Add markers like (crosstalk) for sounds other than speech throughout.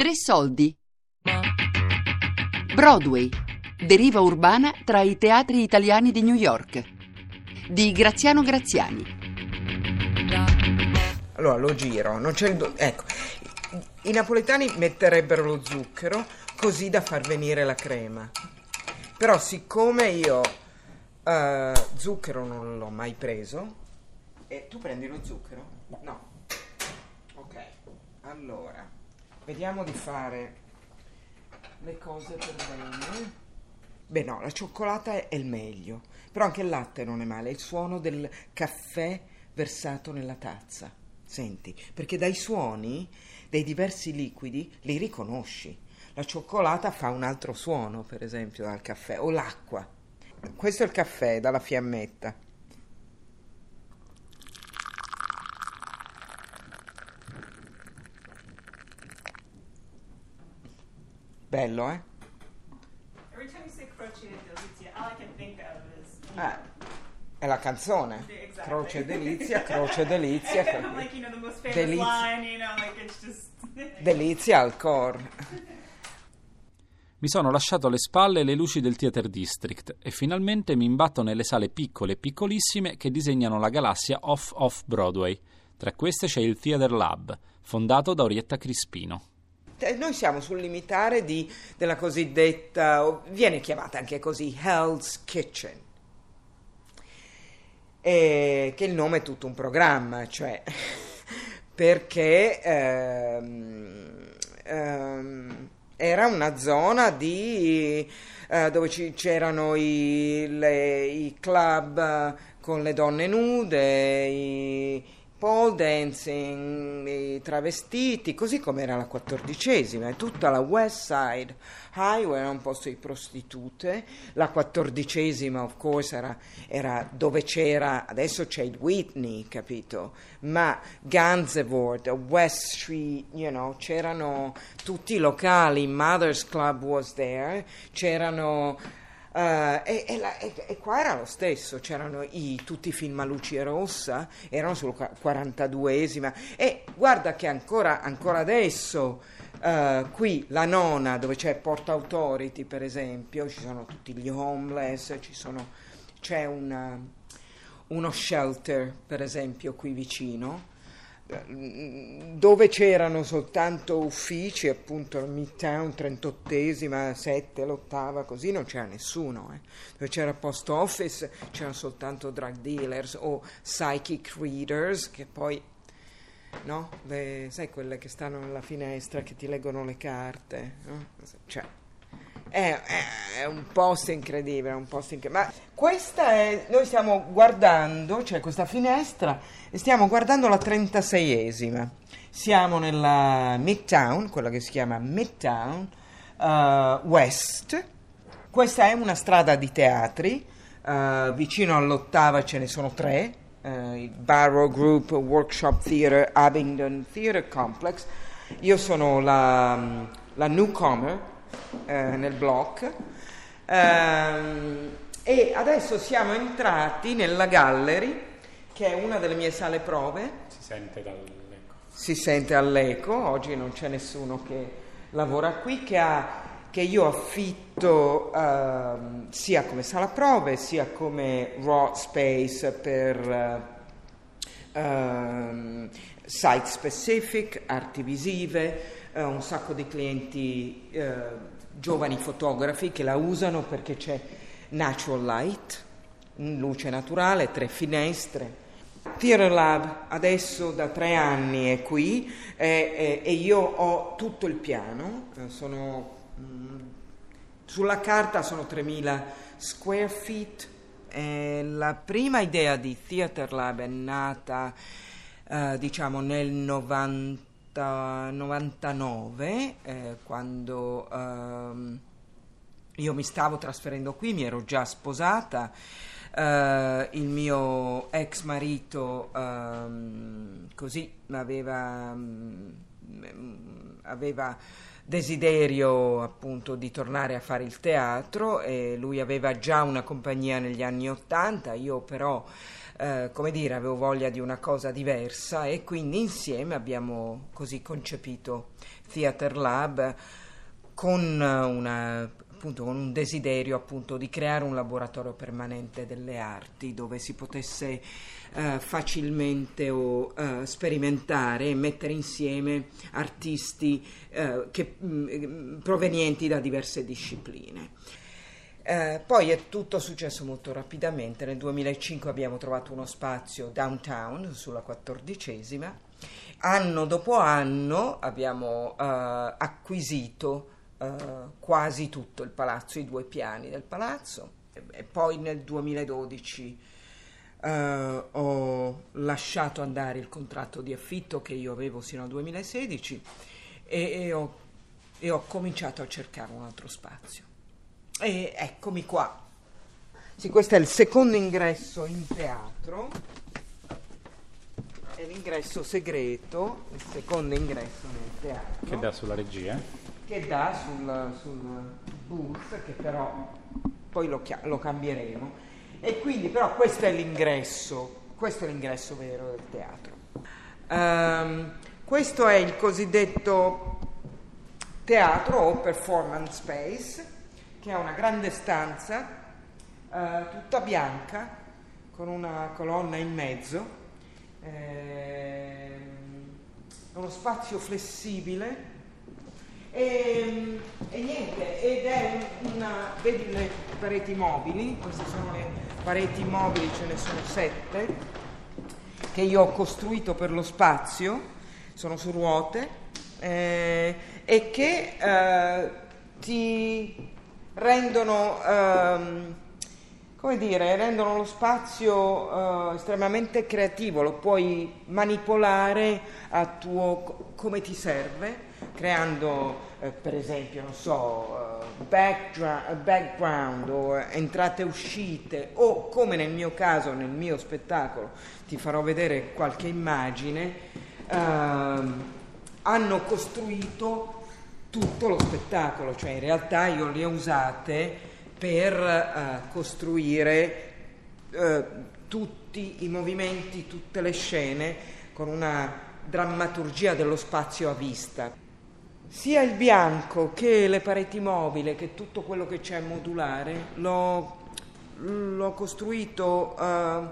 Tre soldi. Broadway. Deriva urbana tra i teatri italiani di New York. Di Graziano Graziani. Allora lo giro, non c'è il... do- ecco, i napoletani metterebbero lo zucchero così da far venire la crema. Però siccome io eh, zucchero non l'ho mai preso, e tu prendi lo zucchero? No. Ok, allora, vediamo di fare le cose per bene. Beh no, la cioccolata è il meglio, però anche il latte non è male, il suono del caffè versato nella tazza. Senti, perché dai suoni dei diversi liquidi li riconosci. La cioccolata fa un altro suono, per esempio, dal caffè, o l'acqua. Questo è il caffè dalla fiammetta. Bello, eh? Every time you say croce e delizia, all I can think of is Eh, è la canzone. Exactly. Croce delizia, (laughs) croce delizia. Like, you know, Delizia. line, you know, like just (laughs) Delizia al cor. Mi sono lasciato alle spalle le luci del Theater District e finalmente mi imbatto nelle sale piccole e piccolissime che disegnano la galassia off-off Broadway. Tra queste c'è il Theater Lab, fondato da Orietta Crispino. Noi siamo sul limitare di- della cosiddetta, viene chiamata anche così, Hell's Kitchen, E che il nome è tutto un programma, cioè (laughs) perché ehm, ehm, era una zona di, eh, dove ci- c'erano i, le- i club eh, con le donne nude, i pole dancing, i travestiti, così come era la quattordicesima, e tutta la West Side Highway era un posto di prostitute, la quattordicesima of course era, era dove c'era, adesso c'è il Whitney, capito? Ma Gansevoort, West Street, you know, c'erano tutti i locali, Mother's Club was there, c'erano eh, e, e la- e- e qua era lo stesso, c'erano i, tutti i film a luce rossa, erano sulla qua- 42esima e guarda che ancora, ancora adesso eh, qui la nona dove c'è Port Authority per esempio, ci sono tutti gli homeless, sono, c'è una- uno shelter per esempio qui vicino dove c'erano soltanto uffici, appunto Midtown, 38esima, 7, l'ottava, così non c'era nessuno. eh. Dove c'era post office c'erano soltanto drug dealers o psychic readers che poi, no? Le- sai quelle che stanno nella finestra che ti leggono le carte? no? Cioè, è, è- un posto incredibile, un posto incredibile. Ma questa è, noi stiamo guardando, cioè questa finestra, e stiamo guardando la 36esima. Siamo nella Midtown, quella che si chiama Midtown eh, West. Questa è una strada di teatri, eh, vicino all'ottava ce ne sono tre, eh, il Barrow Group Workshop Theatre, Abingdon Theatre Complex. Io sono la, la newcomer eh, nel block Ehm, e adesso siamo entrati nella gallery, che è una delle mie sale prove, Si sente dall'eco. si sente all'eco, oggi non c'è nessuno che lavora qui, che, ha, che io affitto ehm, sia come sala prove sia come raw space per ehm, site specific, arti visive, eh, un sacco di clienti eh, giovani fotografi che la usano perché c'è natural light, luce naturale, tre finestre. Theatre Lab adesso da tre anni è qui eh, eh, e io ho tutto il piano, eh, sono, mm, sulla carta sono 3000 square feet. La prima idea di Theatre Lab è nata eh, diciamo nel 90 99 eh, quando ehm, io mi stavo trasferendo qui, mi ero già sposata, eh, il mio ex marito ehm, così aveva, mm, aveva desiderio appunto di tornare a fare il teatro e lui aveva già una compagnia negli anni 80, io però eh, come dire, avevo voglia di una cosa diversa e quindi insieme abbiamo così concepito Theater Lab con, una, appunto, con un desiderio appunto di creare un laboratorio permanente delle arti dove si potesse eh, facilmente o, eh, sperimentare e mettere insieme artisti eh, che, mh, provenienti da diverse discipline. Eh, poi è tutto successo molto rapidamente. Nel 2005 abbiamo trovato uno spazio downtown sulla quattordicesima. Anno dopo anno abbiamo eh, acquisito eh, quasi tutto il palazzo, i due piani del palazzo. E, poi nel 2012 eh, ho lasciato andare il contratto di affitto che io avevo sino al 2016 e, e ho, e ho cominciato a cercare un altro spazio. E eccomi qua. Sì, questo è il secondo ingresso in teatro. È l'ingresso segreto, il secondo ingresso nel teatro. Che dà sulla regia? Che dà sul, sul booth, che però poi lo, chia- lo cambieremo. E quindi però questo è l'ingresso, questo è l'ingresso vero del teatro. Ehm, questo è il cosiddetto teatro o performance space che ha una grande stanza eh, tutta bianca con una colonna in mezzo, eh, uno spazio flessibile. E, e, niente, ed è una, vedi le pareti mobili, queste sono le pareti mobili, ce ne sono sette, che io ho costruito per lo spazio, sono su ruote, eh, e che eh, ti rendono, ehm, dire, rendono lo spazio eh, estremamente creativo, lo puoi manipolare a tuo come ti serve, creando eh, per esempio, non so, uh, background o entrate e uscite o come nel mio caso, nel mio spettacolo, ti farò vedere qualche immagine, uh, hanno costruito tutto lo spettacolo, cioè in realtà io le ho usate per uh, costruire uh, tutti i movimenti, tutte le scene con una drammaturgia dello spazio a vista. Sia il bianco che le pareti mobili, che tutto quello che c'è modulare, l'ho, l'ho costruito uh,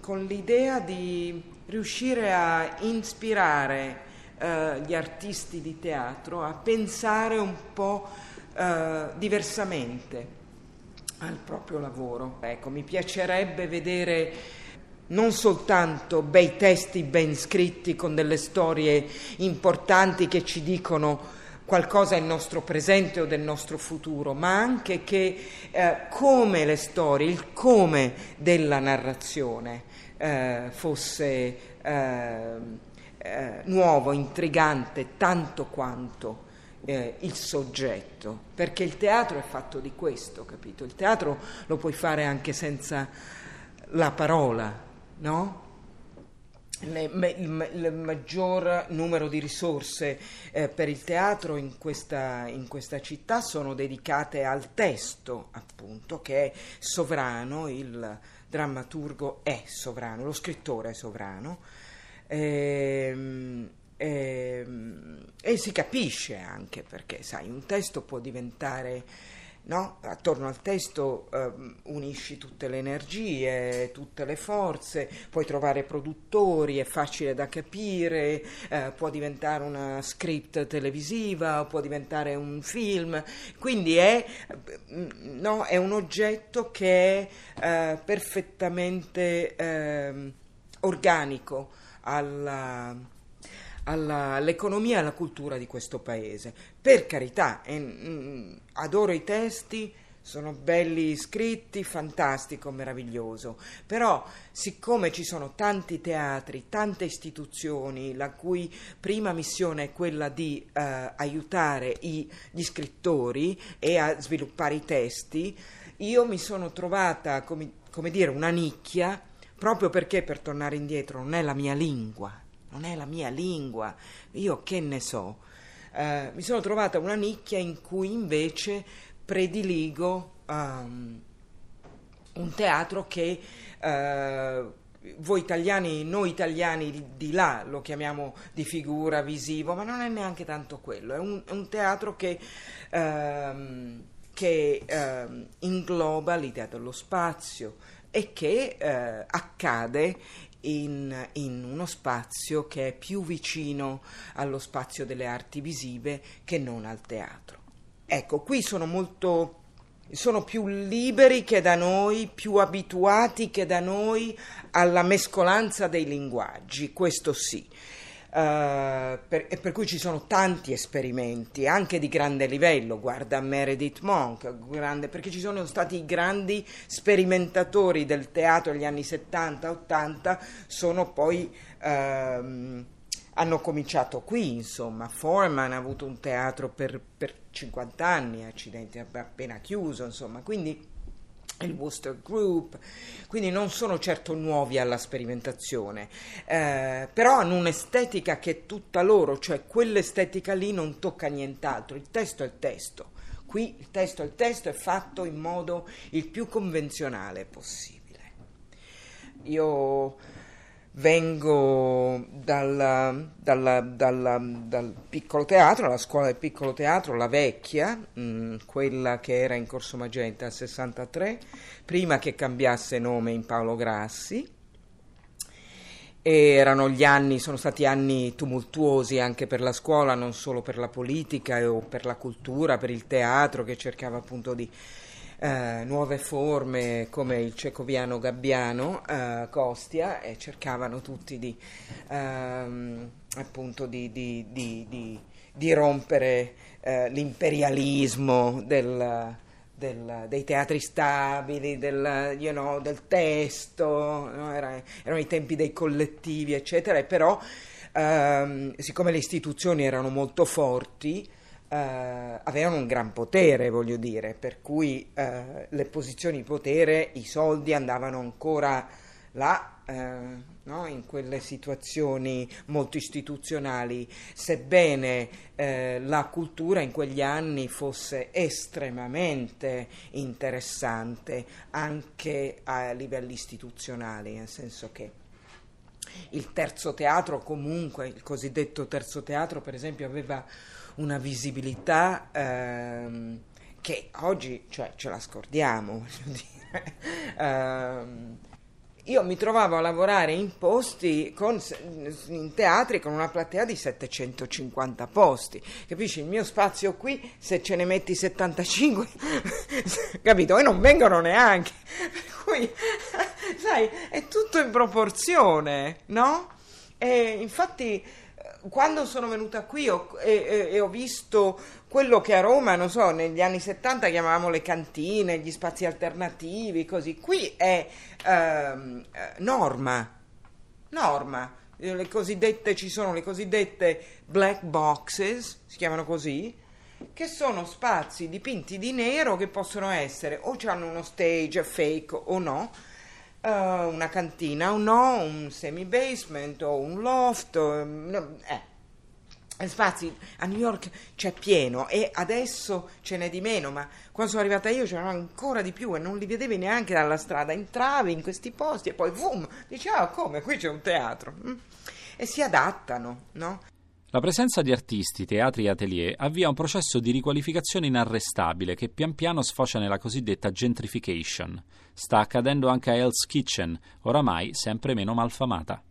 con l'idea di riuscire a ispirare eh, gli artisti di teatro a pensare un po' eh, diversamente al proprio lavoro. Ecco, mi piacerebbe vedere non soltanto bei testi ben scritti con delle storie importanti che ci dicono qualcosa del nostro presente o del nostro futuro, ma anche che eh, come le storie, il come della narrazione eh, fosse eh, eh, nuovo, intrigante, tanto quanto eh, il soggetto, perché il teatro è fatto di questo, capito? Il teatro lo puoi fare anche senza la parola, no? Le, me, il, il, maggior numero di risorse eh, per il teatro in questa, in questa, città sono dedicate al testo, appunto, che è sovrano, il drammaturgo è sovrano, lo scrittore è sovrano e, ehm, e, ehm, e si capisce anche perché, sai, un testo può diventare... No? Attorno al testo eh, unisci tutte le energie, tutte le forze, puoi trovare produttori, è facile da capire, eh, può diventare una script televisiva, può diventare un film, quindi è, no, è un oggetto che è eh, perfettamente ehm, organico alla, alla, all'economia e alla cultura di questo paese. Per carità, eh, mm, adoro i testi, sono belli scritti, fantastico, meraviglioso. Però, siccome ci sono tanti teatri, tante istituzioni, la cui prima missione è quella di eh, aiutare i, gli scrittori e a sviluppare i testi, io mi sono trovata, come, come dire, una nicchia proprio perché per tornare indietro non è la mia lingua, non è la mia lingua, io che ne so. Eh, mi sono trovata una nicchia in cui invece prediligo um, un teatro che eh, voi italiani, noi italiani di, là lo chiamiamo di figura visivo, ma non è neanche tanto quello, è un, è un teatro che, ehm, che ehm, ingloba l'idea dello spazio e che eh, accade in, in, uno spazio che è più vicino allo spazio delle arti visive che non al teatro. Ecco, qui sono molto sono più liberi che da noi, più abituati che da noi alla mescolanza dei linguaggi, questo sì. Uh, per, per, cui ci sono tanti esperimenti anche di grande livello, guarda Meredith Monk, grande, perché ci sono stati grandi sperimentatori del teatro negli anni 70-80, sono poi uh, hanno cominciato qui, insomma, Foreman ha avuto un teatro per, per 50 anni, accidenti, appena chiuso, insomma, quindi il Worcester Group, quindi non sono certo nuovi alla sperimentazione, eh, però hanno un'estetica che è tutta loro, cioè quell'estetica lì non tocca nient'altro, il testo è il testo, qui il testo è il testo, è fatto in modo il più convenzionale possibile. Io vengo dalla, dalla, dalla, dal piccolo teatro, la scuola del piccolo teatro, la vecchia, mh, mm, quella che era in Corso Magenta al 63, prima che cambiasse nome in Paolo Grassi. E erano gli anni, sono stati anni tumultuosi anche per la scuola, non solo per la politica o per la cultura, per il teatro che cercava appunto di eh, nuove forme come il cecoviano gabbiano eh, Costia e cercavano tutti di, ehm, appunto di, di, di rompere eh, l'imperialismo del, del, dei teatri stabili, del, you know, del testo, no? Era, erano i tempi dei collettivi, eccetera, e però ehm, siccome le istituzioni erano molto forti, Uh, avevano un gran potere, voglio dire, per cui uh, le posizioni di potere, i soldi andavano ancora là, uh, no? in quelle situazioni molto istituzionali, sebbene la cultura in quegli anni fosse estremamente interessante anche a livelli istituzionali, nel senso che il terzo teatro comunque, il cosiddetto terzo teatro per esempio, aveva una visibilità ehm, che oggi cioè, ce la scordiamo. (laughs) um, io mi trovavo a lavorare in posti, con, in teatri con una platea di 750 posti. Capisci? Il mio spazio qui, se ce ne metti 75, (laughs) capito? E non vengono neanche. (laughs) Per cui, sai, è tutto in proporzione, no? E infatti quando sono venuta qui ho, e, e, ho visto quello che a Roma, non so, negli anni 70 chiamavamo le cantine, gli spazi alternativi, così, qui è ehm, eh, norma, norma. Le cosiddette, ci sono le cosiddette black boxes, si chiamano così, che sono spazi dipinti di nero che possono essere o hanno uno stage fake o no, uh, una cantina o no, un semi-basement o un loft, uh, eh. Spazi a New York c'è pieno e adesso ce n'è di meno, ma quando sono arrivata io c'erano ancora di più e non li vedevi neanche dalla strada. Entravi in questi posti e poi, boom, dici, ah, come, qui c'è un teatro. Mm. E si adattano, no? La presenza di artisti, teatri e atelier avvia un processo di riqualificazione inarrestabile che pian piano sfocia nella cosiddetta gentrification. Sta accadendo anche a Hell's Kitchen, oramai sempre meno malfamata.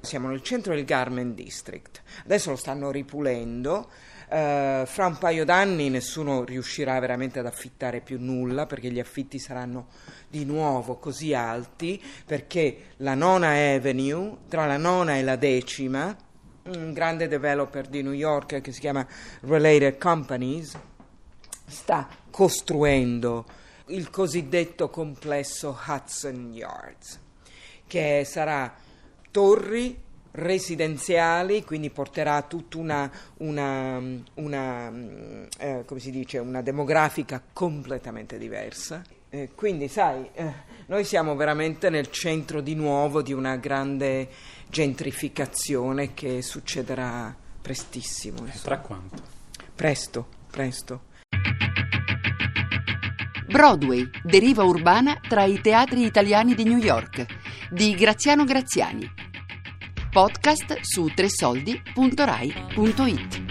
Siamo nel centro del Garment District, adesso lo stanno ripulendo. Uh, fra un paio d'anni nessuno riuscirà veramente ad affittare più nulla perché gli affitti saranno di nuovo così alti perché la nona Avenue, tra la nona e la decima, un grande developer di New York che si chiama Related Companies, sta costruendo il cosiddetto complesso Hudson Yards, che sarà torri residenziali, quindi porterà tutta una, una, una, eh, dice, una demografica completamente diversa. Eh, quindi, sai, eh, noi siamo veramente nel centro di nuovo di una grande gentrificazione che succederà prestissimo. Insomma. Tra quanto? Presto, presto. Broadway, deriva urbana tra i teatri italiani di New York, di Graziano Graziani. Podcast su tresoldi.rai.it.